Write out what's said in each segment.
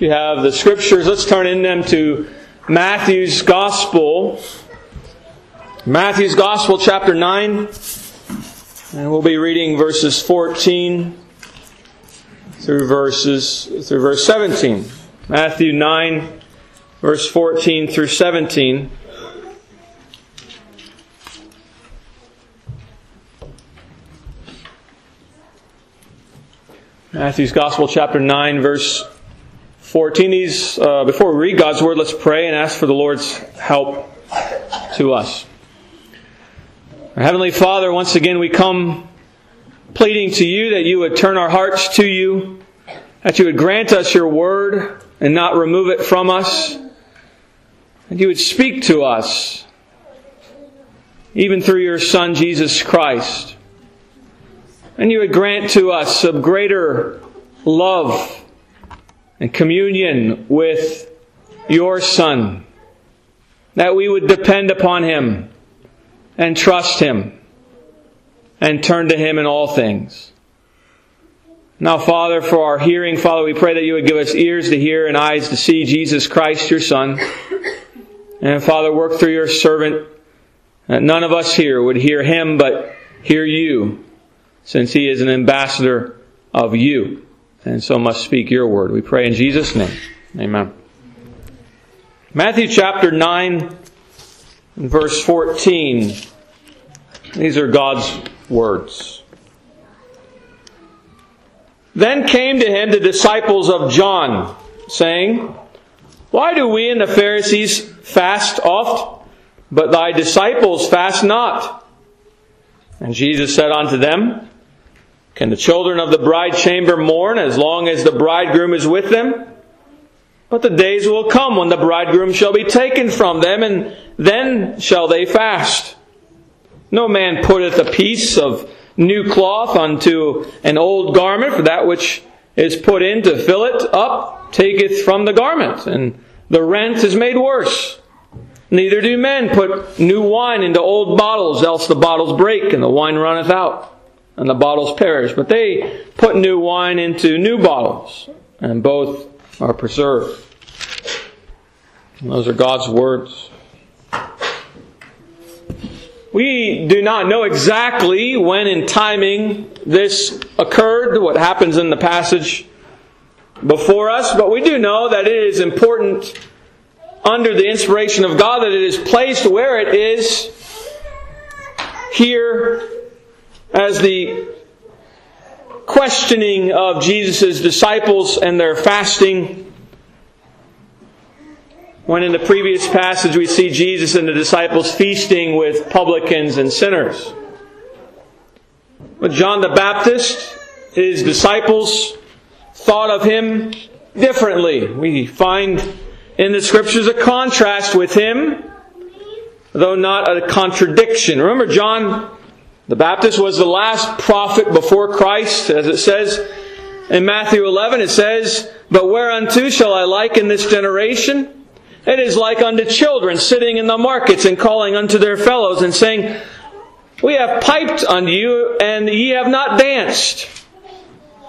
You have the scriptures, let's turn in them to Matthew's Gospel. Matthew's Gospel, chapter 9. And we'll be reading verses 14 through verses through verse 17. Matthew 9 verse 14 through 17. Matthew's Gospel, chapter 9, verse 14. These, uh, before we read God's Word, let's pray and ask for the Lord's help to us. Our Heavenly Father, once again we come pleading to you that you would turn our hearts to you, that you would grant us your Word and not remove it from us, that you would speak to us, even through your Son, Jesus Christ. And you would grant to us a greater love and communion with your Son. That we would depend upon Him and trust Him and turn to Him in all things. Now, Father, for our hearing, Father, we pray that you would give us ears to hear and eyes to see Jesus Christ, your Son. And Father, work through your servant that none of us here would hear Him but hear you since he is an ambassador of you and so must speak your word. We pray in Jesus' name. Amen. Matthew chapter 9 verse 14. These are God's words. Then came to him the disciples of John, saying, Why do we and the Pharisees fast oft, but thy disciples fast not? And Jesus said unto them, can the children of the bride chamber mourn as long as the bridegroom is with them? But the days will come when the bridegroom shall be taken from them, and then shall they fast. No man putteth a piece of new cloth unto an old garment, for that which is put in to fill it up taketh from the garment, and the rent is made worse. Neither do men put new wine into old bottles, else the bottles break, and the wine runneth out and the bottles perish. But they put new wine into new bottles, and both are preserved. And those are God's words. We do not know exactly when in timing this occurred, what happens in the passage before us, but we do know that it is important under the inspiration of God that it is placed where it is here as the questioning of Jesus' disciples and their fasting. When in the previous passage we see Jesus and the disciples feasting with publicans and sinners. But John the Baptist, his disciples thought of him differently. We find in the scriptures a contrast with him, though not a contradiction. Remember, John the Baptist was the last prophet before Christ, as it says in Matthew 11. It says, But whereunto shall I liken this generation? It is like unto children sitting in the markets and calling unto their fellows and saying, We have piped unto you, and ye have not danced.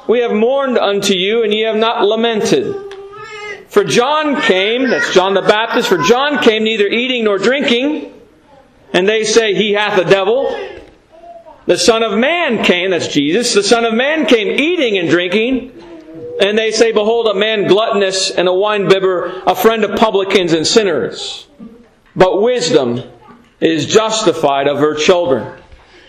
We have mourned unto you, and ye have not lamented. For John came, that's John the Baptist, for John came neither eating nor drinking, and they say he hath a devil. The Son of Man came, that's Jesus, the Son of Man came eating and drinking, and they say, Behold, a man gluttonous and a winebibber, a friend of publicans and sinners. But wisdom is justified of her children.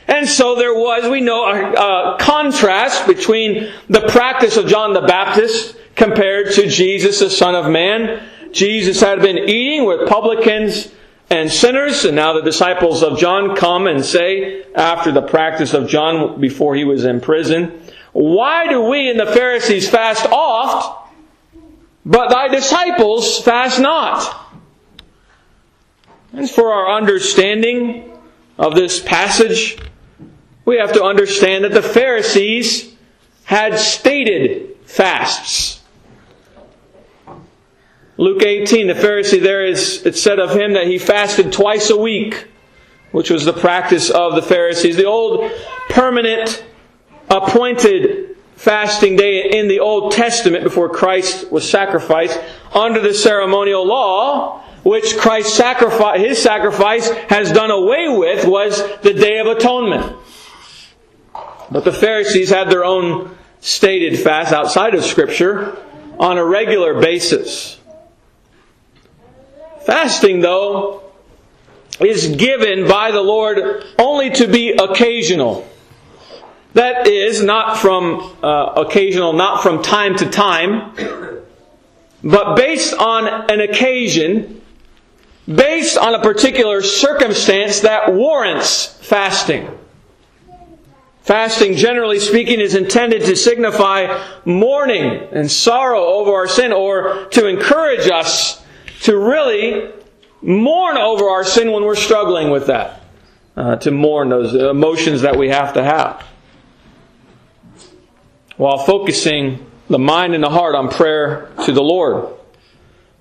And so there was, we know, a, a, contrast between the practice of John the Baptist compared to Jesus, the Son of Man. Jesus had been eating with publicans and sinners. And now the disciples of John come and say, after the practice of John before he was in prison, Why do we and the Pharisees fast oft, but thy disciples fast not? And for our understanding of this passage, we have to understand that the Pharisees had stated fasts. Luke 18, the Pharisee there is, it said of him that he fasted twice a week, which was the practice of the Pharisees. The old permanent appointed fasting day in the Old Testament before Christ was sacrificed under the ceremonial law, which Christ's sacrifice, his sacrifice has done away with, was the Day of Atonement. But the Pharisees had their own stated fast outside of Scripture on a regular basis. Fasting, though, is given by the Lord only to be occasional. That is, not from uh, occasional, not from time to time, but based on an occasion, based on a particular circumstance that warrants fasting. Fasting, generally speaking, is intended to signify mourning and sorrow over our sin or to encourage us to really mourn over our sin when we're struggling with that. Uh, to mourn those emotions that we have to have while focusing the mind and the heart on prayer to the Lord.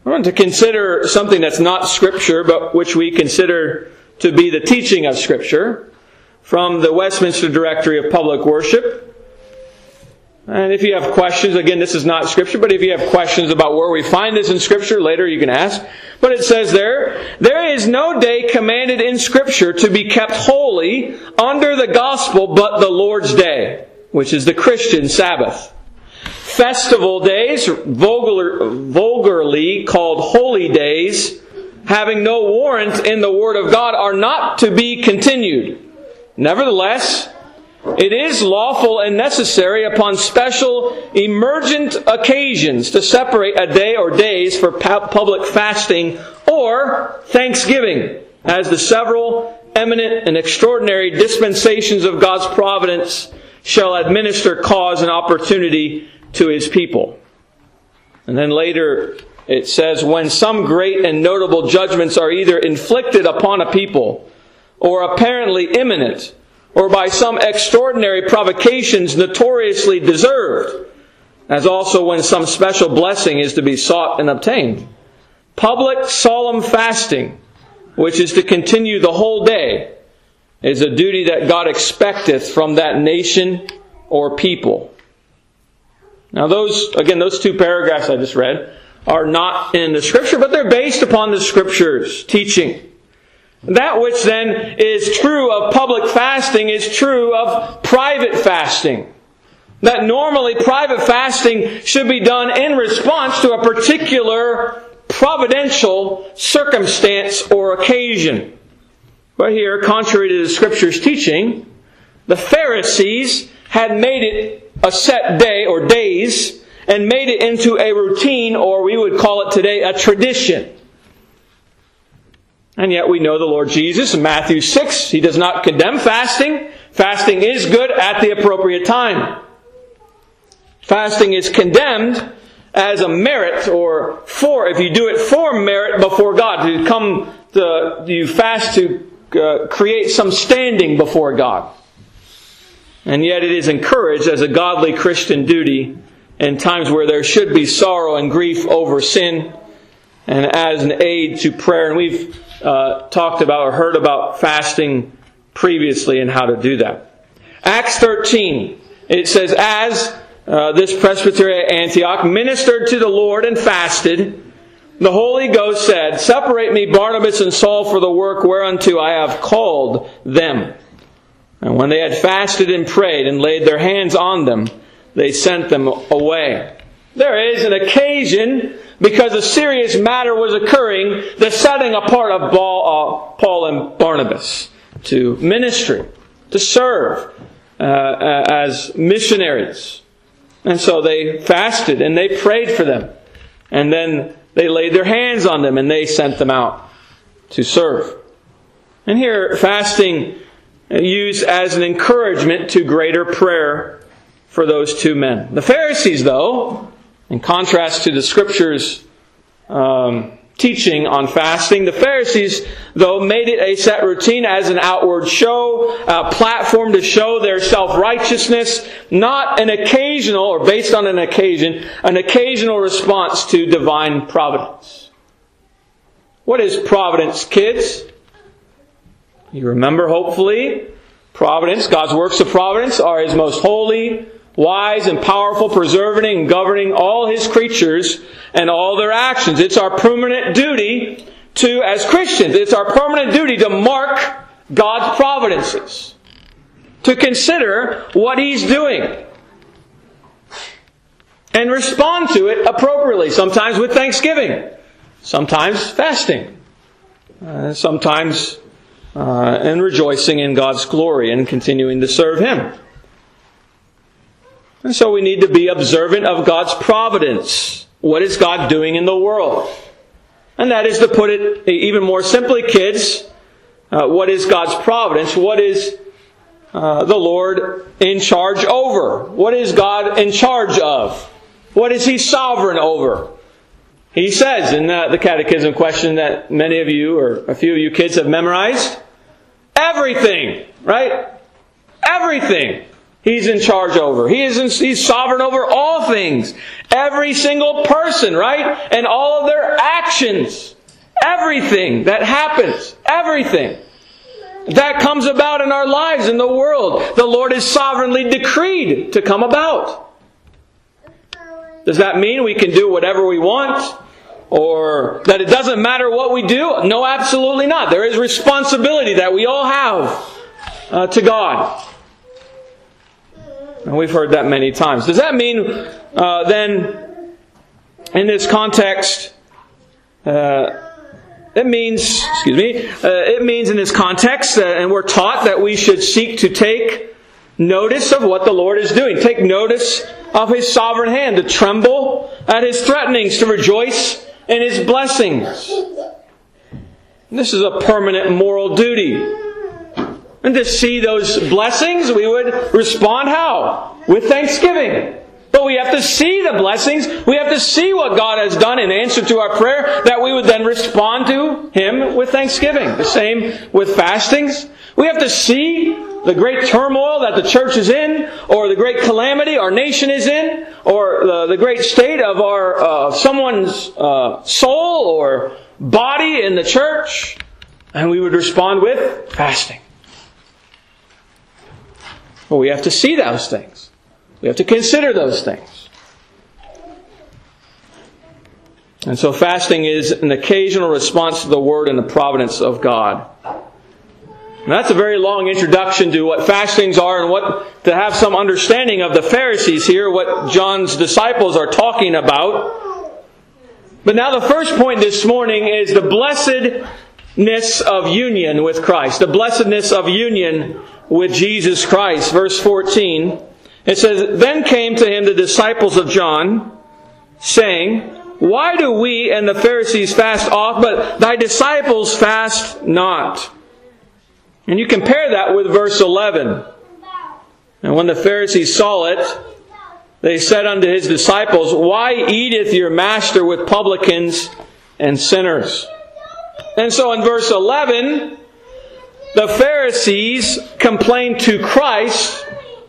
I want to consider something that's not Scripture, but which we consider to be the teaching of Scripture from the Westminster Directory of Public Worship. And if you have questions, again, this is not Scripture, but if you have questions about where we find this in Scripture, later you can ask. But it says there, there is no day commanded in Scripture to be kept holy under the gospel but the Lord's day which is the Christian Sabbath. Festival days, vulgar, vulgarly called holy days, having no warrant in the Word of God, are not to be continued. Nevertheless, it is lawful and necessary upon special emergent occasions to separate a day or days for public fasting or thanksgiving as the several eminent and extraordinary dispensations of God's providence shall administer cause and opportunity to his people. And then later it says, when some great and notable judgments are either inflicted upon a people, or apparently imminent, or by some extraordinary provocations notoriously deserved, as also when some special blessing is to be sought and obtained. Public solemn fasting, which is to continue the whole day, is a duty that God expecteth from that nation or people. Now those, again, those two paragraphs I just read are not in the scripture, but they're based upon the scriptures teaching. That which then is true of public fasting is true of private fasting. That normally private fasting should be done in response to a particular providential circumstance or occasion. But here, contrary to the Scripture's teaching, the Pharisees had made it a set day or days and made it into a routine, or we would call it today a tradition. And yet we know the Lord Jesus in Matthew 6, He does not condemn fasting. Fasting is good at the appropriate time. Fasting is condemned as a merit or for, if you do it for merit before God, to come to, you fast to uh, create some standing before God. And yet it is encouraged as a godly Christian duty in times where there should be sorrow and grief over sin and as an aid to prayer. And we've uh, talked about or heard about fasting previously and how to do that. Acts 13, it says, As uh, this presbytery at Antioch ministered to the Lord and fasted, the Holy Ghost said, Separate me Barnabas and Saul for the work whereunto I have called them. And when they had fasted and prayed and laid their hands on them, they sent them away. There is an occasion, because a serious matter was occurring, the setting apart of uh, Paul and Barnabas to ministry, to serve uh, as missionaries. And so they fasted and they prayed for them. And then they laid their hands on them and they sent them out to serve. And here, fasting used as an encouragement to greater prayer for those two men. The Pharisees, though, in contrast to the scriptures um, teaching on fasting. The Pharisees, though, made it a set routine as an outward show, a platform to show their self-righteousness, not an occasional, or based on an occasion, an occasional response to divine providence. What is providence, kids? You remember, hopefully, providence, God's works of providence are His most holy, wise and powerful, preserving and governing all his creatures and all their actions. It's our permanent duty to, as Christians, it's our permanent duty to mark God's providences, to consider what he's doing, and respond to it appropriately, sometimes with thanksgiving, sometimes fasting, uh, sometimes uh, and rejoicing in God's glory and continuing to serve Him. And so we need to be observant of God's providence. What is God doing in the world? And that is to put it even more simply, kids, uh, what is God's providence? What is uh, the Lord in charge over? What is God in charge of? What is He sovereign over? He says in the, the catechism question that many of you, or a few of you kids have memorized, everything, right? Everything. He's in charge over. He is in, he's sovereign over all things. Every single person, right? And all of their actions. Everything that happens. Everything that comes about in our lives, in the world, the Lord has sovereignly decreed to come about. Does that mean we can do whatever we want? Or that it doesn't matter what we do? No, absolutely not. There is responsibility that we all have uh, to God. And we've heard that many times. Does that mean uh, then, in this context, uh, it means, excuse me, uh, it means in this context, uh, and we're taught that we should seek to take notice of what the Lord is doing. Take notice of His sovereign hand, to tremble at His threatenings, to rejoice in His blessings. This is a permanent moral duty. And to see those blessings, we would respond how? With thanksgiving. But we have to see the blessings. We have to see what God has done in answer to our prayer that we would then respond to Him with thanksgiving. The same with fastings. We have to see the great turmoil that the church is in, or the great calamity our nation is in, or the, the great state of our uh, someone's uh, soul or body in the church, and we would respond with fasting. Well, we have to see those things. We have to consider those things. And so fasting is an occasional response to the Word and the providence of God. And that's a very long introduction to what fastings are and what to have some understanding of the Pharisees here, what John's disciples are talking about. But now the first point this morning is the blessedness of union with Christ. The blessedness of union with Jesus Christ. Verse 14. It says, Then came to him the disciples of John, saying, Why do we and the Pharisees fast oft, but thy disciples fast not? And you compare that with verse 11. And when the Pharisees saw it, they said unto his disciples, Why eateth your master with publicans and sinners? And so in verse 11, the Pharisees complain to Christ,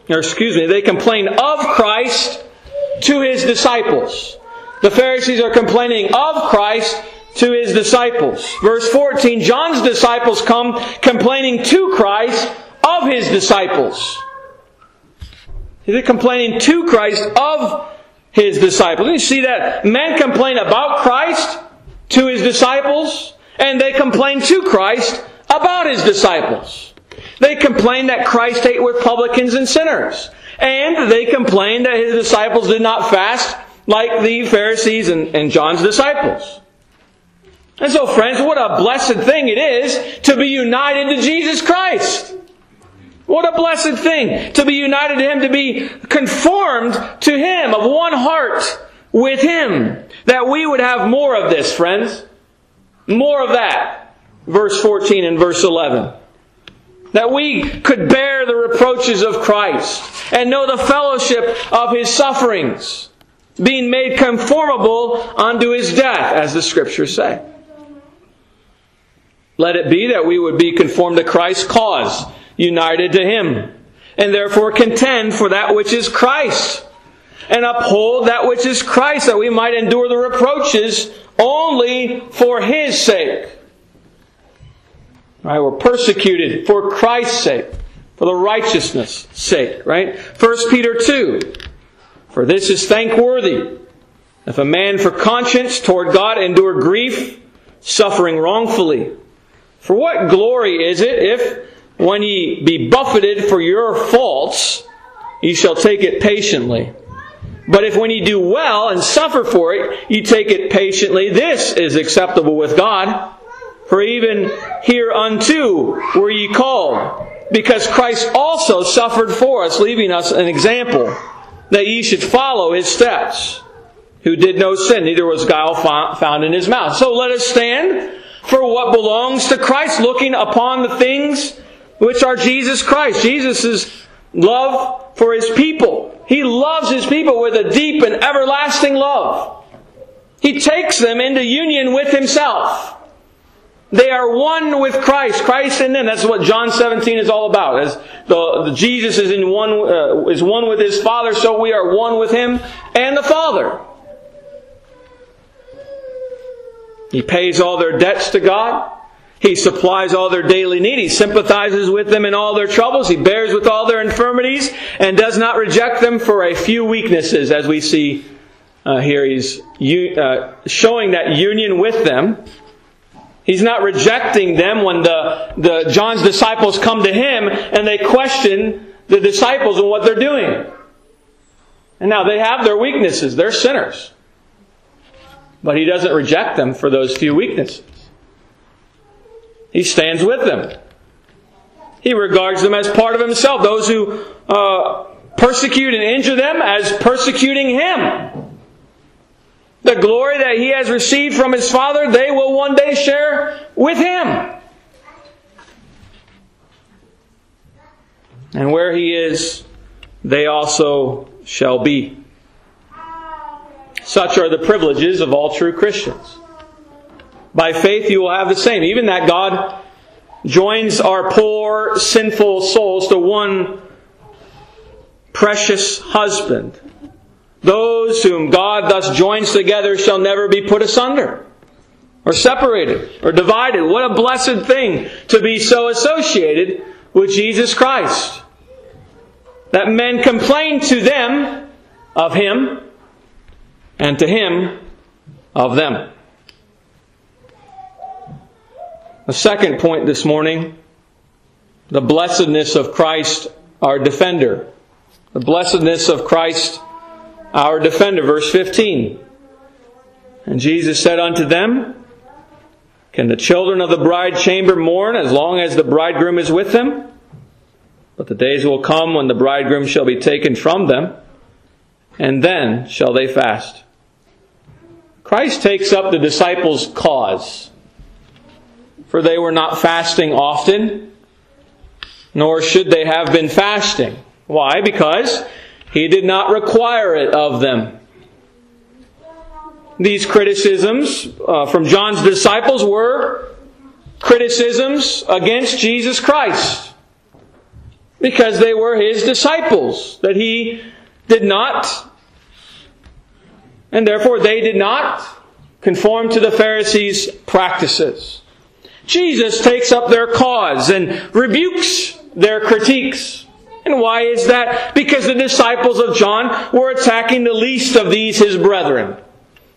or excuse me, they complain of Christ to his disciples. The Pharisees are complaining of Christ to his disciples. Verse 14, John's disciples come complaining to Christ of his disciples. They're complaining to Christ of his disciples. You see that men complain about Christ to his disciples, and they complain to Christ about his disciples. They complained that Christ ate with publicans and sinners. And they complained that his disciples did not fast like the Pharisees and, and John's disciples. And so, friends, what a blessed thing it is to be united to Jesus Christ. What a blessed thing to be united to Him, to be conformed to Him, of one heart with Him. That we would have more of this, friends. More of that. Verse 14 and verse 11. That we could bear the reproaches of Christ and know the fellowship of His sufferings, being made conformable unto His death, as the Scriptures say. Let it be that we would be conformed to Christ's cause, united to Him, and therefore contend for that which is Christ, and uphold that which is Christ, that we might endure the reproaches only for His sake. Right? We're persecuted for Christ's sake, for the righteousness' sake, right? 1 Peter 2. For this is thankworthy. If a man for conscience toward God endure grief, suffering wrongfully. For what glory is it if, when ye be buffeted for your faults, ye shall take it patiently? But if when ye do well and suffer for it, ye take it patiently, this is acceptable with God. For even hereunto were ye called, because Christ also suffered for us, leaving us an example, that ye should follow his steps, who did no sin, neither was guile found in his mouth. So let us stand for what belongs to Christ, looking upon the things which are Jesus Christ. Jesus' love for his people. He loves his people with a deep and everlasting love. He takes them into union with himself. They are one with Christ, Christ in them. That's what John 17 is all about. As the, the Jesus is in one uh, is one with his Father, so we are one with him and the Father. He pays all their debts to God. He supplies all their daily need. He sympathizes with them in all their troubles. He bears with all their infirmities and does not reject them for a few weaknesses, as we see uh, here. He's uh, showing that union with them He's not rejecting them when the, the John's disciples come to him and they question the disciples and what they're doing. And now they have their weaknesses. They're sinners. But he doesn't reject them for those few weaknesses. He stands with them. He regards them as part of himself. Those who uh, persecute and injure them as persecuting him. The glory that he has received from his Father, they will one day share with him. And where he is, they also shall be. Such are the privileges of all true Christians. By faith, you will have the same. Even that God joins our poor, sinful souls to one precious husband those whom God thus joins together shall never be put asunder or separated or divided. What a blessed thing to be so associated with Jesus Christ. That men complain to them of Him and to Him of them. The second point this morning the blessedness of Christ, our defender. The blessedness of Christ, our defender. Verse 15. And Jesus said unto them, Can the children of the bride chamber mourn as long as the bridegroom is with them? But the days will come when the bridegroom shall be taken from them, and then shall they fast. Christ takes up the disciples' cause, for they were not fasting often, nor should they have been fasting. Why? Because he did not require it of them. These criticisms uh, from John's disciples were criticisms against Jesus Christ because they were his disciples, that he did not, and therefore they did not conform to the Pharisees' practices. Jesus takes up their cause and rebukes their critiques. And why is that? Because the disciples of John were attacking the least of these his brethren.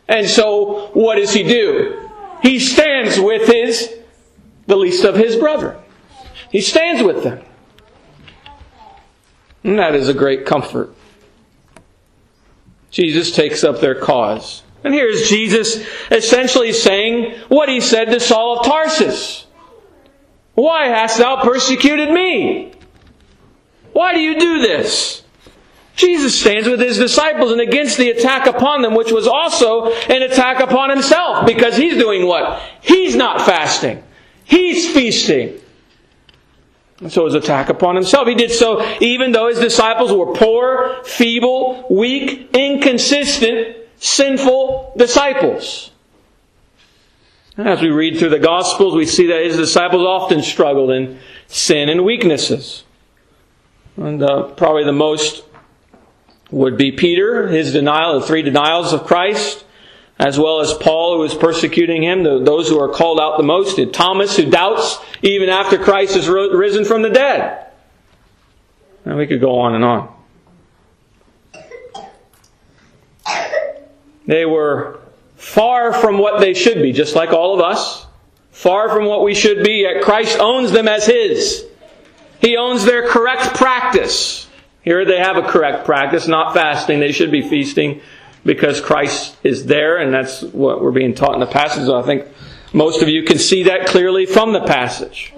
And so, what does he do? He stands with his, the least of his brethren. He stands with them. And that is a great comfort. Jesus takes up their cause. And here's Jesus essentially saying what he said to Saul of Tarsus. Why hast thou persecuted me? Why do you do this? Jesus stands with his disciples and against the attack upon them, which was also an attack upon himself, because he's doing what? He's not fasting. He's feasting. And so his attack upon himself. He did so even though his disciples were poor, feeble, weak, inconsistent, sinful disciples. And as we read through the Gospels, we see that his disciples often struggled in sin and weaknesses. And uh, probably the most would be Peter, his denial, the three denials of Christ, as well as Paul, who was persecuting him, those who are called out the most, and Thomas, who doubts even after Christ is risen from the dead. And we could go on and on. They were far from what they should be, just like all of us. Far from what we should be, yet Christ owns them as His. He owns their correct practice. Here they have a correct practice, not fasting. They should be feasting because Christ is there, and that's what we're being taught in the passage. I think most of you can see that clearly from the passage.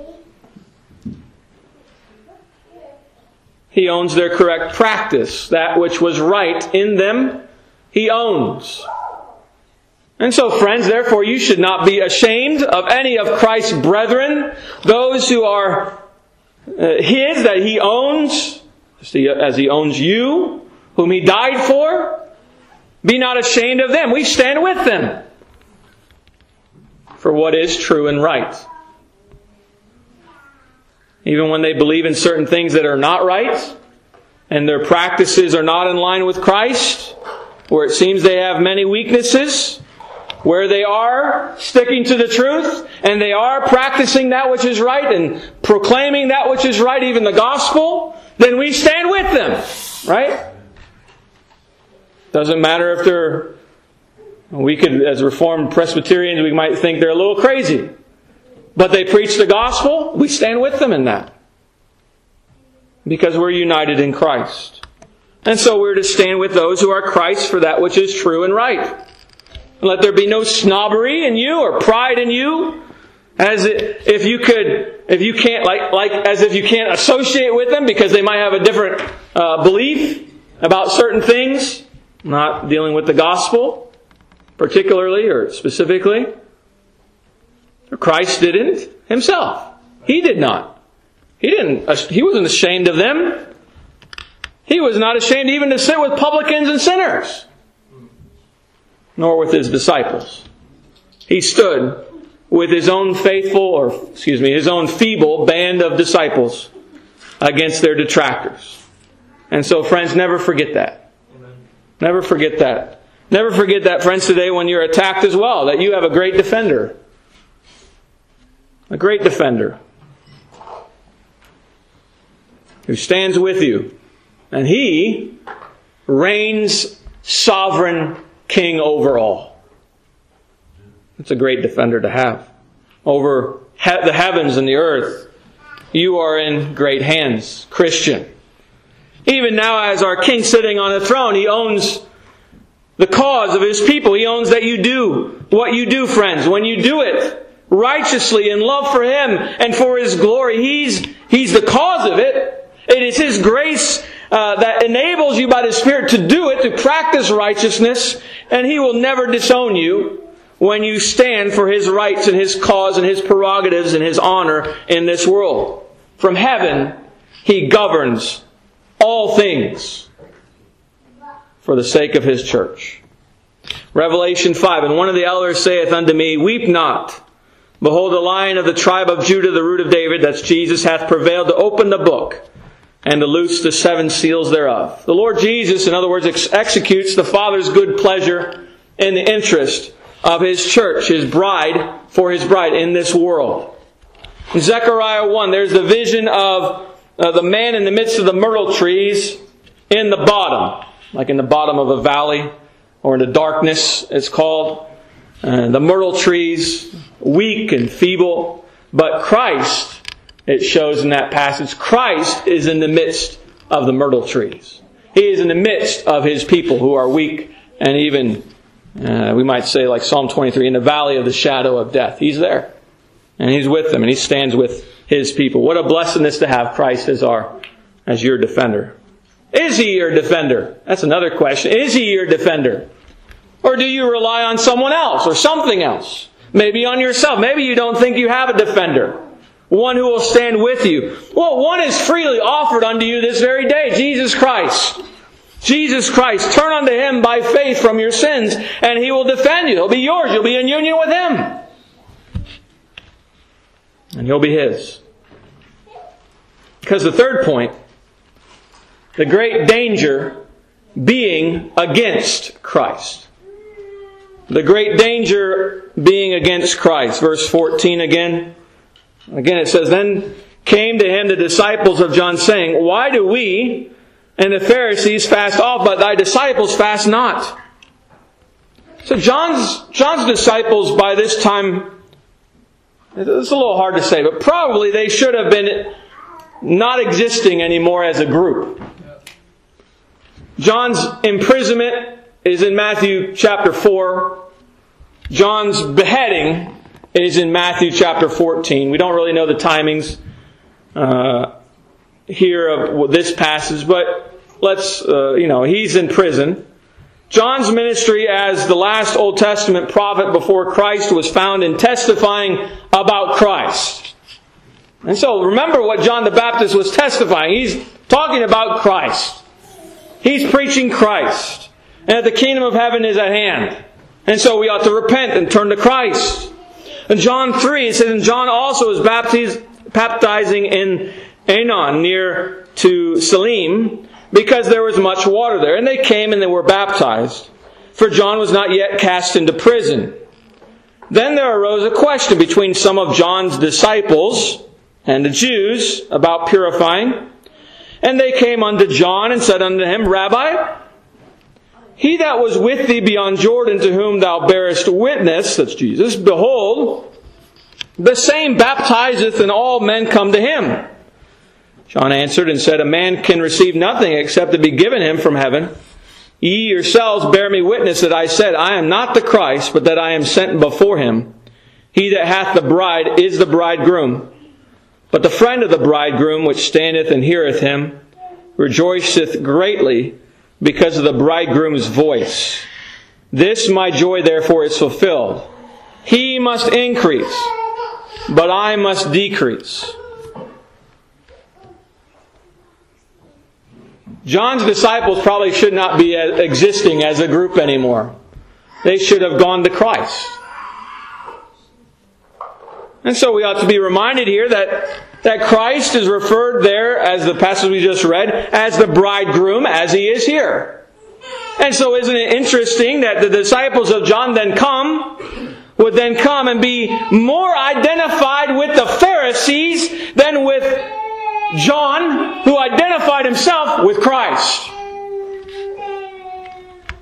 He owns their correct practice. That which was right in them, He owns. And so, friends, therefore, you should not be ashamed of any of Christ's brethren, those who are Uh, his, that He owns, as He owns you, whom He died for. Be not ashamed of them. We stand with them for what is true and right. Even when they believe in certain things that are not right, and their practices are not in line with Christ, where it seems they have many weaknesses, where they are sticking to the truth and they are practicing that which is right and proclaiming that which is right, even the gospel, then we stand with them, right? Doesn't matter if they're, we could, as Reformed Presbyterians, we might think they're a little crazy. But they preach the gospel, we stand with them in that. Because we're united in Christ. And so we're to stand with those who are Christ for that which is true and right. Let there be no snobbery in you or pride in you. As if you could, if you can't, like, like, as if you can't associate with them because they might have a different uh, belief about certain things, not dealing with the gospel, particularly or specifically. Christ didn't himself. He did not. He didn't, he wasn't ashamed of them. He was not ashamed even to sit with publicans and sinners nor with his disciples. He stood with his own faithful, or excuse me, his own feeble band of disciples against their detractors. And so, friends, never forget that. Never forget that. Never forget that, friends, today when you're attacked as well, that you have a great defender. A great defender who stands with you. And he reigns sovereign king over all. It's a great defender to have. Over he- the heavens and the earth, you are in great hands, Christian. Even now, as our king sitting on the throne, he owns the cause of his people. He owns that you do what you do, friends. When you do it righteously in love for him and for his glory, he's, he's the cause of it. It is his grace uh, that enables you by the Spirit to do it, to practice righteousness, and He will never disown you when you stand for His rights and His cause and His prerogatives and His honor in this world. From heaven, He governs all things for the sake of His church. Revelation 5, And one of the elders saith unto me, Weep not. Behold, the lion of the tribe of Judah, the root of David, that's Jesus, hath prevailed to open the book and to loose the seven seals thereof. The Lord Jesus, in other words, ex- executes the Father's good pleasure in the interest of His church, His bride, for His bride in this world. In Zechariah 1, there's the vision of uh, the man in the midst of the myrtle trees in the bottom, like in the bottom of a valley, or in the darkness, it's called. Uh, the myrtle trees, weak and feeble, but Christ it shows in that passage, Christ is in the midst of the myrtle trees. He is in the midst of his people who are weak and even, uh, we might say, like Psalm 23, in the valley of the shadow of death. He's there. And he's with them and he stands with his people. What a blessedness to have Christ as our, as your defender. Is he your defender? That's another question. Is he your defender? Or do you rely on someone else or something else? Maybe on yourself. Maybe you don't think you have a defender one who will stand with you. Well, one is freely offered unto you this very day Jesus Christ. Jesus Christ. Turn unto Him by faith from your sins, and He will defend you. He'll be yours. You'll be in union with Him. And He'll be His. Because the third point, the great danger being against Christ. The great danger being against Christ. Verse 14 again. Again, it says, Then came to him the disciples of John, saying, Why do we and the Pharisees fast off, but thy disciples fast not? So John's, John's disciples by this time, it's a little hard to say, but probably they should have been not existing anymore as a group. John's imprisonment is in Matthew chapter 4. John's beheading is in Matthew chapter 14. We don't really know the timings uh, here of this passage, but let's, uh, you know, he's in prison. John's ministry as the last Old Testament prophet before Christ was found in testifying about Christ. And so remember what John the Baptist was testifying. He's talking about Christ. He's preaching Christ. And that the kingdom of heaven is at hand. And so we ought to repent and turn to Christ. In John 3, it says, And John also was baptizing in Aenon near to Salim because there was much water there. And they came and they were baptized, for John was not yet cast into prison. Then there arose a question between some of John's disciples and the Jews about purifying. And they came unto John and said unto him, Rabbi, he that was with thee beyond Jordan to whom thou bearest witness, that's Jesus, behold, the same baptizeth and all men come to him. John answered and said, A man can receive nothing except to be given him from heaven. Ye yourselves bear me witness that I said, I am not the Christ, but that I am sent before him. He that hath the bride is the bridegroom. But the friend of the bridegroom, which standeth and heareth him, rejoiceth greatly because of the bridegroom's voice. This my joy therefore is fulfilled. He must increase, but I must decrease. John's disciples probably should not be existing as a group anymore. They should have gone to Christ. And so we ought to be reminded here that, that Christ is referred there, as the passage we just read, as the bridegroom, as he is here. And so isn't it interesting that the disciples of John then come, would then come and be more identified with the Pharisees than with John, who identified himself with Christ.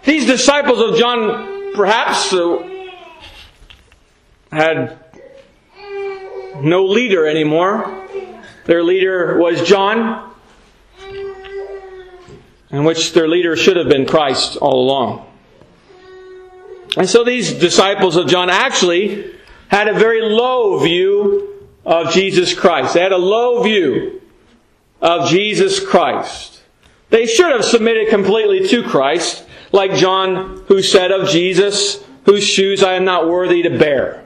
These disciples of John perhaps uh, had no leader anymore. Their leader was John, in which their leader should have been Christ all along. And so these disciples of John actually had a very low view of Jesus Christ. They had a low view of Jesus Christ. They should have submitted completely to Christ, like John, who said of Jesus, whose shoes I am not worthy to bear.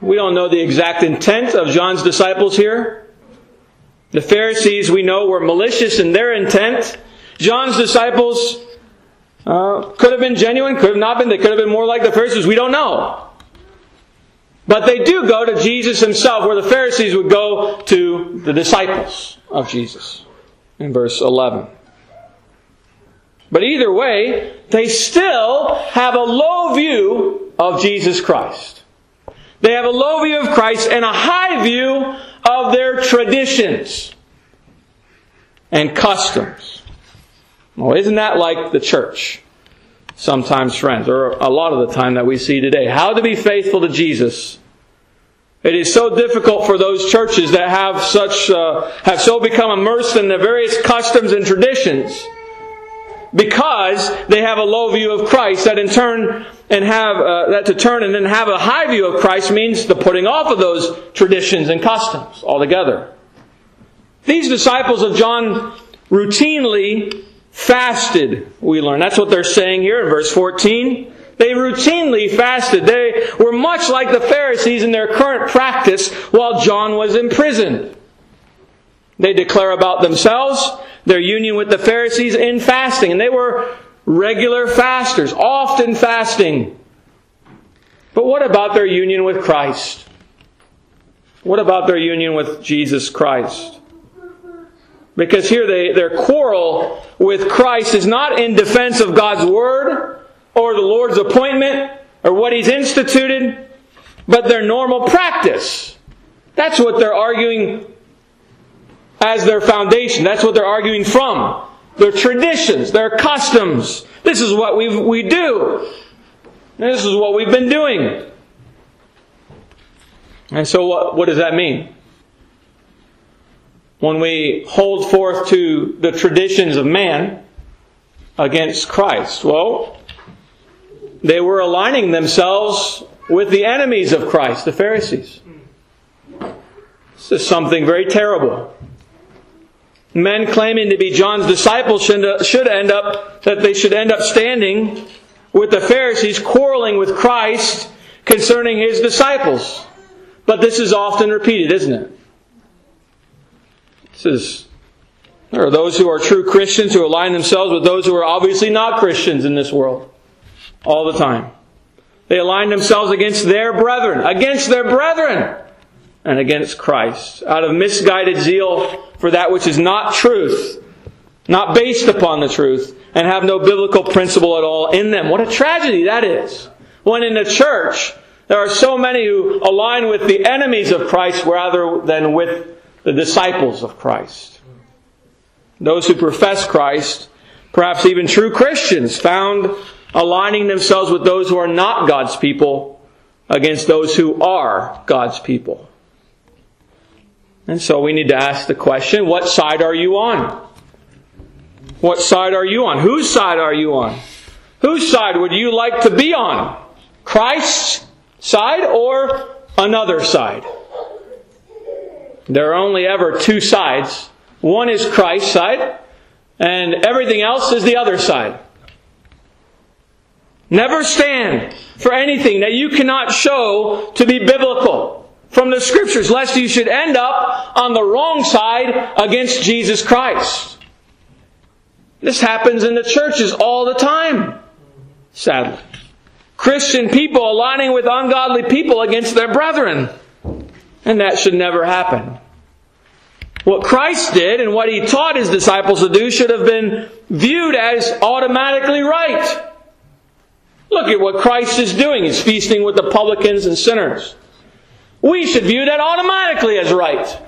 We don't know the exact intent of John's disciples here. The Pharisees, we know, were malicious in their intent. John's disciples uh, could have been genuine, could have not been. They could have been more like the Pharisees. We don't know. But they do go to Jesus himself, where the Pharisees would go to the disciples of Jesus in verse 11. But either way, they still have a low view of Jesus Christ. They have a low view of Christ and a high view of their traditions and customs. Well, isn't that like the church? Sometimes, friends, or a lot of the time that we see today. How to be faithful to Jesus. It is so difficult for those churches that have such, uh, have so become immersed in the various customs and traditions because they have a low view of Christ that in turn and have uh, that to turn and then have a high view of Christ means the putting off of those traditions and customs altogether. These disciples of John routinely fasted, we learn. That's what they're saying here in verse 14. They routinely fasted. They were much like the Pharisees in their current practice while John was imprisoned. They declare about themselves their union with the Pharisees in fasting. And they were regular fasters, often fasting. But what about their union with Christ? What about their union with Jesus Christ? Because here they, their quarrel with Christ is not in defense of God's Word or the Lord's appointment or what He's instituted, but their normal practice. That's what they're arguing as their foundation. That's what they're arguing from. Their traditions, their customs. This is what we we do. This is what we've been doing. And so, what, what does that mean? When we hold forth to the traditions of man against Christ, well, they were aligning themselves with the enemies of Christ, the Pharisees. This is something very terrible. Men claiming to be John's disciples should end up, that they should end up standing with the Pharisees, quarreling with Christ concerning his disciples. But this is often repeated, isn't it? This is, there are those who are true Christians who align themselves with those who are obviously not Christians in this world. All the time. They align themselves against their brethren, against their brethren, and against Christ, out of misguided zeal for that which is not truth, not based upon the truth, and have no biblical principle at all in them. What a tragedy that is. When in the church, there are so many who align with the enemies of Christ rather than with the disciples of Christ. Those who profess Christ, perhaps even true Christians, found aligning themselves with those who are not God's people against those who are God's people. And so we need to ask the question, what side are you on? What side are you on? Whose side are you on? Whose side would you like to be on? Christ's side or another side? There are only ever two sides. One is Christ's side, and everything else is the other side. Never stand for anything that you cannot show to be biblical from the scriptures, lest you should end up on the wrong side against Jesus Christ. This happens in the churches all the time, sadly. Christian people aligning with ungodly people against their brethren. And that should never happen. What Christ did and what he taught his disciples to do should have been viewed as automatically right. Look at what Christ is doing. He's feasting with the publicans and sinners. We should view that automatically as right.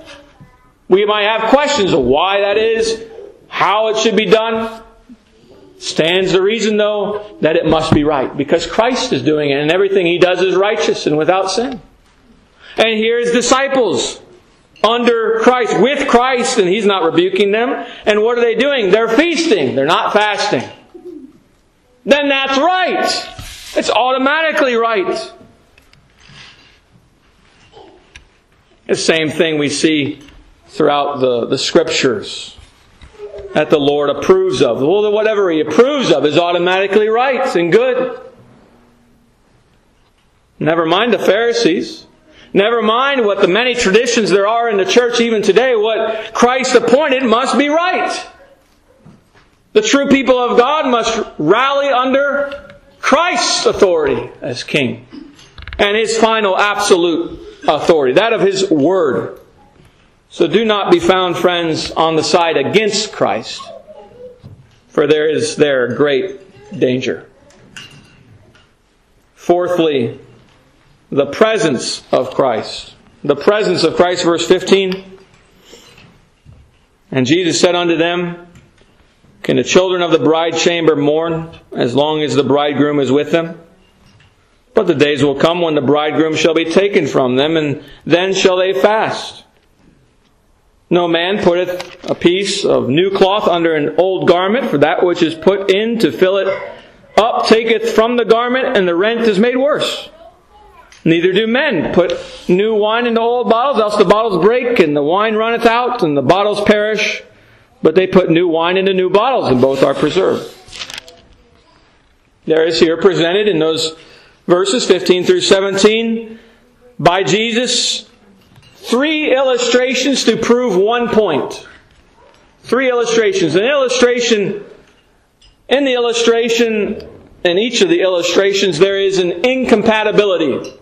We might have questions of why that is, how it should be done. Stands the reason, though, that it must be right, because Christ is doing it, and everything he does is righteous and without sin. And here his disciples under Christ, with Christ, and he's not rebuking them. And what are they doing? They're feasting, they're not fasting. Then that's right. It's automatically right. The same thing we see throughout the, the scriptures that the Lord approves of. Well, whatever He approves of is automatically right and good. Never mind the Pharisees. Never mind what the many traditions there are in the church even today. What Christ appointed must be right. The true people of God must rally under Christ's authority as king and his final absolute authority, that of his word. So do not be found, friends, on the side against Christ, for there is there great danger. Fourthly, the presence of Christ. The presence of Christ, verse 15. And Jesus said unto them, Can the children of the bride chamber mourn as long as the bridegroom is with them? But the days will come when the bridegroom shall be taken from them, and then shall they fast. No man putteth a piece of new cloth under an old garment, for that which is put in to fill it up taketh from the garment, and the rent is made worse. Neither do men put new wine into old bottles, else the bottles break, and the wine runneth out, and the bottles perish. But they put new wine into new bottles, and both are preserved. There is here presented in those verses 15 through 17 by Jesus three illustrations to prove one point. Three illustrations. An illustration, in the illustration, in each of the illustrations, there is an incompatibility.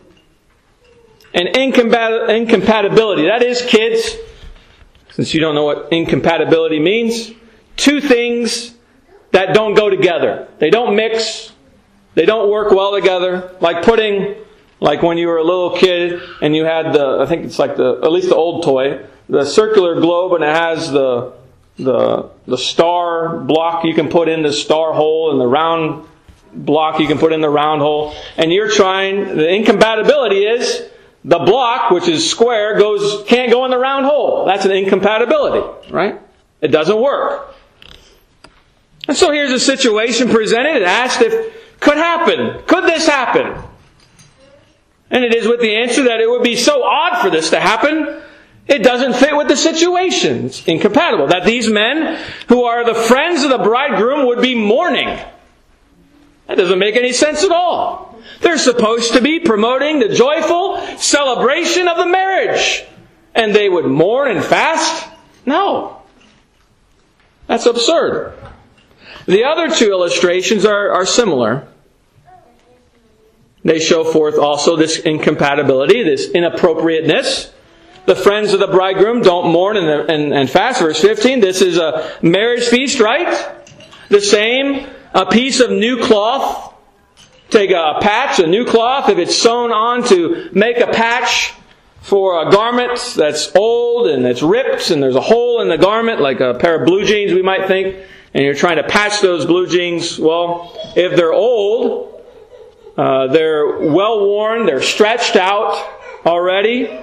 An incompat- incompatibility. That is, kids, since you don't know what incompatibility means, two things that don't go together. They don't mix. They don't work well together. Like putting Like when you were a little kid and you had the, I think it's like the, at least the old toy, the circular globe and it has the, the, the star block you can put in the star hole and the round block you can put in the round hole. And you're trying, the incompatibility is the block, which is square, goes, can't go in the round hole. That's an incompatibility, right? It doesn't work. And so here's a situation presented and asked if could happen. Could this happen? And it is with the answer that it would be so odd for this to happen. It doesn't fit with the situation. It's incompatible. That these men, who are the friends of the bridegroom, would be mourning. That doesn't make any sense at all. They're supposed to be promoting the joyful celebration of the marriage. And they would mourn and fast? No. That's absurd. The other two illustrations are, are similar. They show forth also this incompatibility, this inappropriateness. The friends of the bridegroom don't mourn and, and, and fast. Verse 15, this is a marriage feast, right? The same, a piece of new cloth. Take a patch, a new cloth, if it's sewn on to make a patch for a garment that's old and it's ripped and there's a hole in the garment, like a pair of blue jeans, we might think, and you're trying to patch those blue jeans. Well, if they're old, uh, they're well worn, they're stretched out already.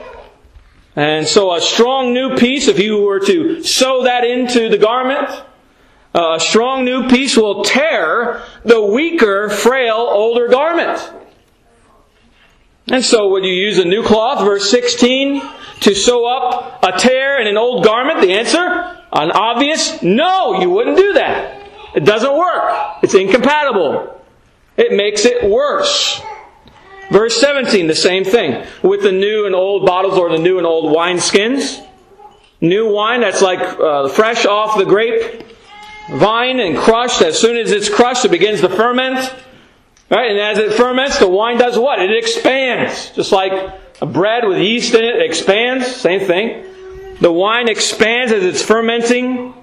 And so a strong new piece, if you were to sew that into the garment, uh, a strong new piece will tear the weaker, frail, older garment. And so would you use a new cloth, verse 16, to sew up a tear in an old garment? The answer? An obvious no, you wouldn't do that. It doesn't work. It's incompatible. It makes it worse. Verse 17, the same thing. With the new and old bottles or the new and old wineskins. New wine that's like uh, fresh off the grape vine and crushed. As soon as it's crushed, it begins to ferment. Right? And as it ferments, the wine does what? It expands. Just like a bread with yeast in it expands. Same thing. The wine expands as it's fermenting.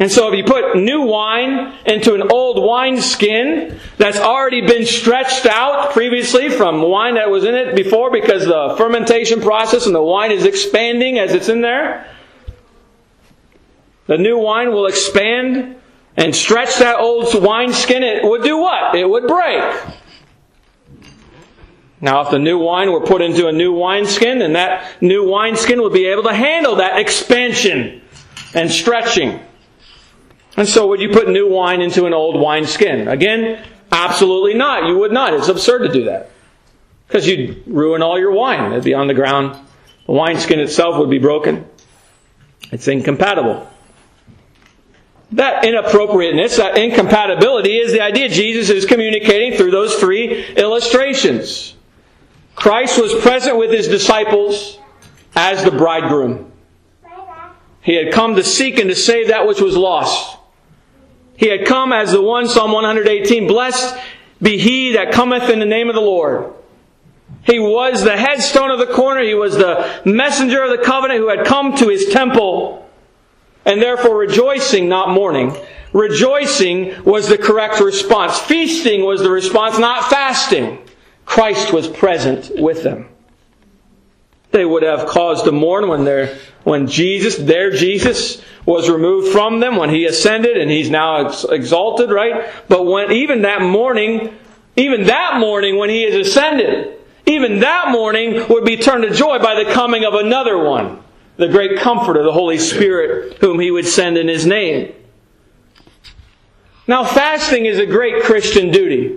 And so if you put new wine into an old wine skin that's already been stretched out previously from wine that was in it before because the fermentation process and the wine is expanding as it's in there, the new wine will expand and stretch that old wine skin. It would do what? It would break. Now, if the new wine were put into a new wineskin, then that new wineskin would be able to handle that expansion and stretching. And so would you put new wine into an old wineskin? Again, absolutely not. You would not. It's absurd to do that. Because you'd ruin all your wine. It'd be on the ground. The wineskin itself would be broken. It's incompatible. That inappropriateness, that incompatibility is the idea Jesus is communicating through those three illustrations. Christ was present with his disciples as the bridegroom. He had come to seek and to save that which was lost. He had come as the one, Psalm 118, blessed be he that cometh in the name of the Lord. He was the headstone of the corner. He was the messenger of the covenant who had come to his temple. And therefore rejoicing, not mourning. Rejoicing was the correct response. Feasting was the response, not fasting. Christ was present with them. They would have cause to mourn when their when Jesus, their Jesus, was removed from them, when he ascended and he's now exalted, right? But when even that mourning, even that mourning when he is ascended, even that mourning would be turned to joy by the coming of another one, the great comforter, the Holy Spirit, whom he would send in his name. Now, fasting is a great Christian duty,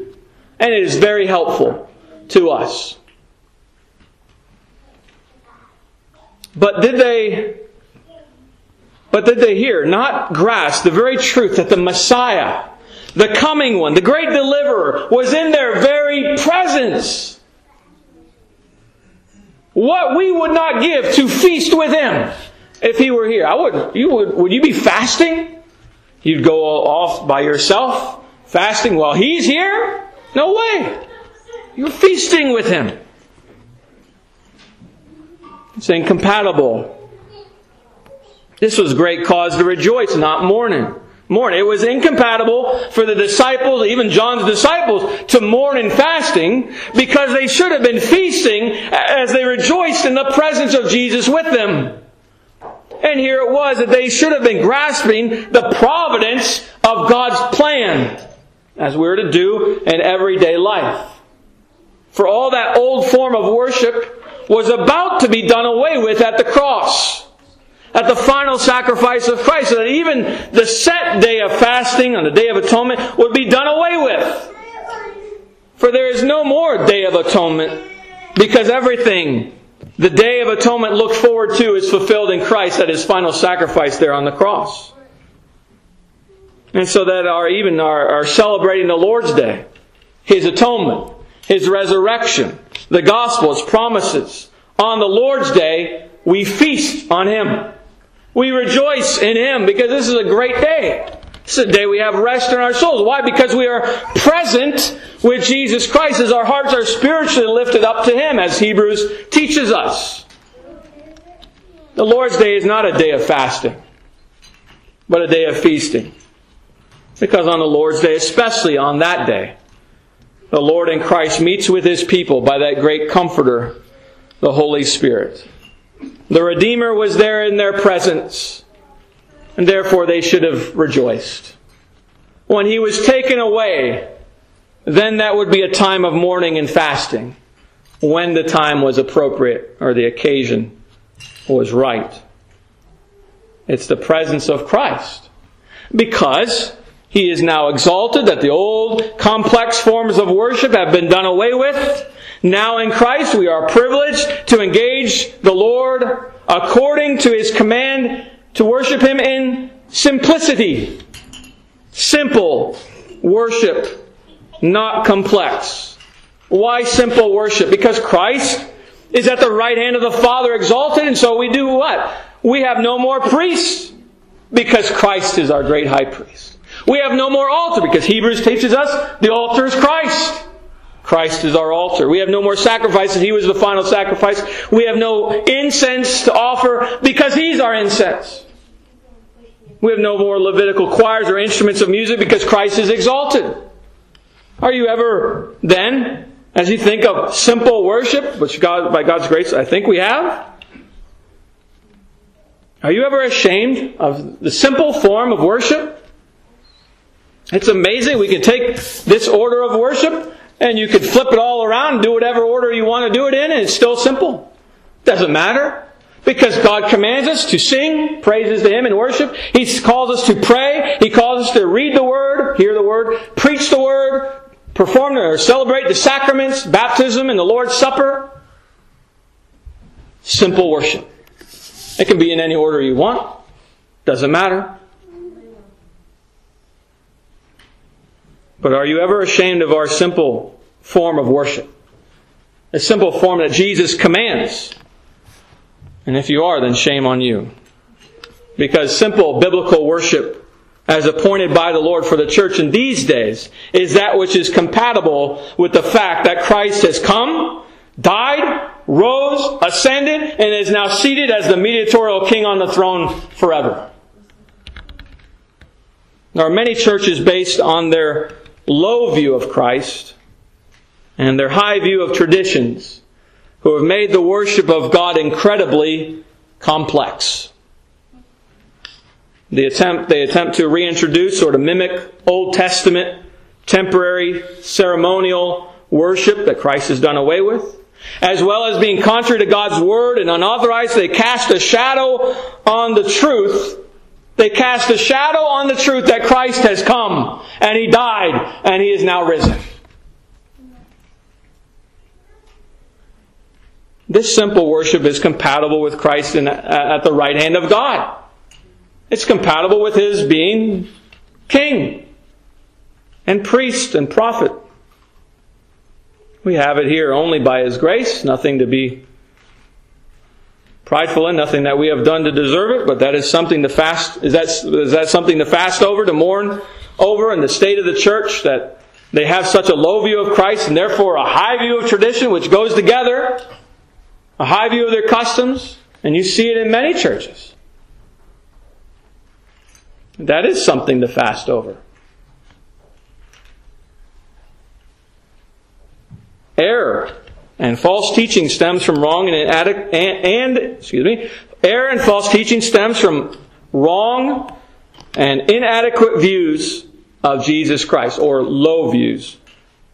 and it is very helpful to us. But did they but did they hear, not grasp the very truth that the Messiah, the coming one, the great deliverer, was in their very presence? What we would not give to feast with him if he were here. I would you would would you be fasting? You'd go off by yourself, fasting while he's here? No way. You're feasting with him. It's incompatible. This was great cause to rejoice, not mourning. mourn. It was incompatible for the disciples, even John's disciples, to mourn in fasting because they should have been feasting as they rejoiced in the presence of Jesus with them. And here it was that they should have been grasping the providence of God's plan, as we're to do in everyday life. For all that old form of worship was about to be done away with at the cross at the final sacrifice of Christ, so that even the set day of fasting on the Day of Atonement would be done away with. For there is no more Day of Atonement, because everything the Day of Atonement looked forward to is fulfilled in Christ at His final sacrifice there on the cross. And so that our even our, our celebrating the Lord's Day, His atonement, His resurrection, the gospel, His promises, on the Lord's Day, we feast on Him. We rejoice in Him because this is a great day. This is a day we have rest in our souls. Why? Because we are present with Jesus Christ as our hearts are spiritually lifted up to Him, as Hebrews teaches us. The Lord's Day is not a day of fasting, but a day of feasting. Because on the Lord's Day, especially on that day, the Lord in Christ meets with His people by that great Comforter, the Holy Spirit. The Redeemer was there in their presence, and therefore they should have rejoiced. When he was taken away, then that would be a time of mourning and fasting, when the time was appropriate or the occasion was right. It's the presence of Christ. Because he is now exalted, that the old complex forms of worship have been done away with, now in Christ, we are privileged to engage the Lord according to His command to worship Him in simplicity. Simple worship, not complex. Why simple worship? Because Christ is at the right hand of the Father exalted, and so we do what? We have no more priests because Christ is our great high priest. We have no more altar because Hebrews teaches us the altar is Christ. Christ is our altar. We have no more sacrifices. He was the final sacrifice. We have no incense to offer because He's our incense. We have no more Levitical choirs or instruments of music because Christ is exalted. Are you ever then, as you think of simple worship, which God, by God's grace, I think we have, are you ever ashamed of the simple form of worship? It's amazing. We can take this order of worship and you could flip it all around and do whatever order you want to do it in, and it's still simple. Doesn't matter. Because God commands us to sing praises to Him in worship. He calls us to pray. He calls us to read the Word, hear the Word, preach the Word, perform or celebrate the sacraments, baptism, and the Lord's Supper. Simple worship. It can be in any order you want. Doesn't matter. But are you ever ashamed of our simple form of worship? A simple form that Jesus commands. And if you are, then shame on you. Because simple biblical worship, as appointed by the Lord for the church in these days, is that which is compatible with the fact that Christ has come, died, rose, ascended, and is now seated as the mediatorial king on the throne forever. There are many churches based on their low view of Christ and their high view of traditions who have made the worship of God incredibly complex. The attempt, they attempt to reintroduce or to mimic Old Testament temporary ceremonial worship that Christ has done away with. As well as being contrary to God's word and unauthorized, they cast a shadow on the truth they cast a shadow on the truth that Christ has come and He died and He is now risen. This simple worship is compatible with Christ in, uh, at the right hand of God. It's compatible with His being king and priest and prophet. We have it here only by His grace, nothing to be prideful in, nothing that we have done to deserve it, but that is something to fast, is that, is that something to fast over, to mourn over in the state of the church that they have such a low view of Christ and therefore a high view of tradition which goes together, a high view of their customs, and you see it in many churches. That is something to fast over. Error and false teaching stems from wrong and inadequate, and, and, excuse me, error and false teaching stems from wrong and inadequate views of Jesus Christ, or low views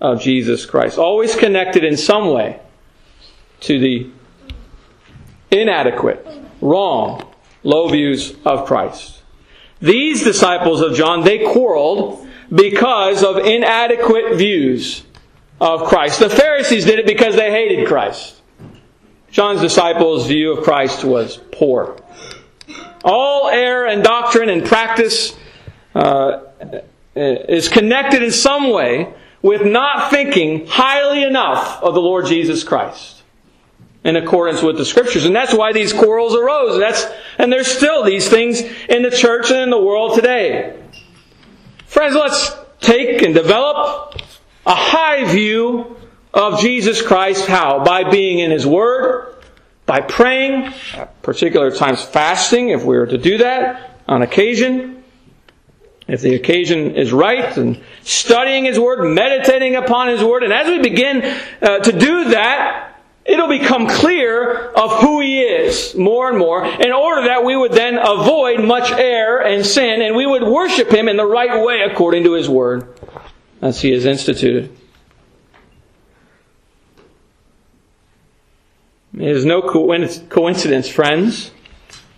of Jesus Christ. Always connected in some way to the inadequate, wrong, low views of Christ. These disciples of John, they quarreled because of inadequate views of Christ. The Pharisees did it because they hated Christ. John's disciples' view of Christ was poor. All error and doctrine and practice uh, is connected in some way with not thinking highly enough of the Lord Jesus Christ in accordance with the scriptures. And that's why these quarrels arose. That's, and there's still these things in the church and in the world today. Friends, let's take and develop a high view of Jesus Christ. How? By being in His Word, by praying, at particular times fasting, if we were to do that on occasion, if the occasion is right, and studying His Word, meditating upon His Word. And as we begin uh, to do that, it'll become clear of who He is more and more, in order that we would then avoid much error and sin, and we would worship Him in the right way according to His Word as He has instituted. It is no coincidence, friends,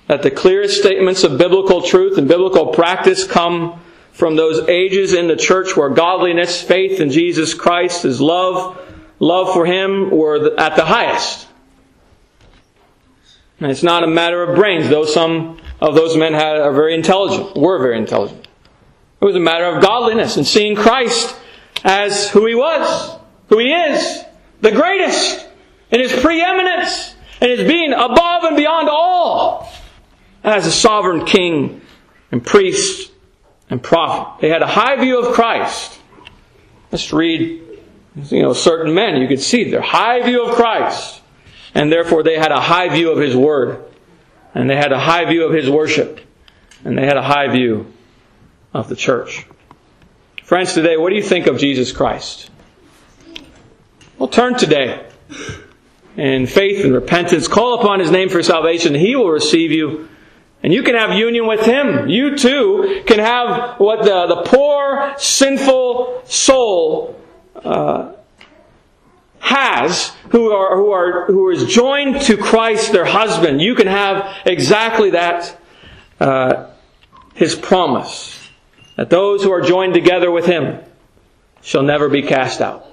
that the clearest statements of biblical truth and biblical practice come from those ages in the church where godliness, faith in Jesus Christ, His love, love for Him were at the highest. And it's not a matter of brains, though some of those men had, are very intelligent, were very intelligent. It was a matter of godliness and seeing Christ as who He was, who He is, the greatest, in His preeminence, and His being above and beyond all, as a sovereign King and priest and prophet. They had a high view of Christ. Let's read, you know, certain men. You could see their high view of Christ. And therefore they had a high view of His Word. And they had a high view of His worship. And they had a high view of the church. Friends, today, what do you think of Jesus Christ? Well, turn today in faith and repentance. Call upon His name for salvation. He will receive you. And you can have union with Him. You too can have what the, the poor, sinful soul uh, has, who are who are who is joined to Christ, their husband. You can have exactly that. Uh, his promise that those who are joined together with him shall never be cast out.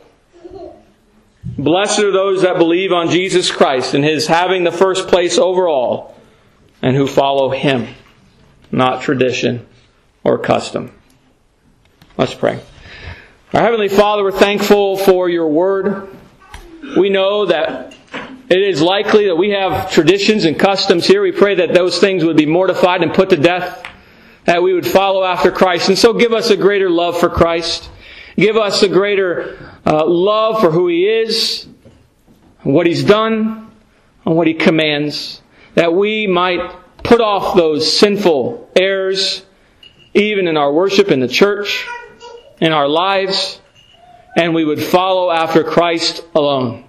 Blessed are those that believe on Jesus Christ and his having the first place over all and who follow him, not tradition or custom. Let's pray. Our Heavenly Father, we're thankful for your word. We know that it is likely that we have traditions and customs here. We pray that those things would be mortified and put to death that we would follow after Christ. And so give us a greater love for Christ. Give us a greater uh, love for who He is, what He's done, and what He commands. That we might put off those sinful errors, even in our worship in the church, in our lives, and we would follow after Christ alone.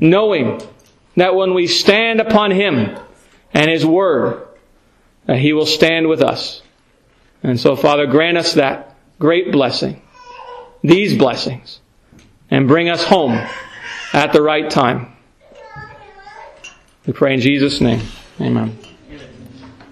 Knowing that when we stand upon Him and His Word, that He will stand with us. And so, Father, grant us that great blessing, these blessings, and bring us home at the right time. We pray in Jesus' name. Amen.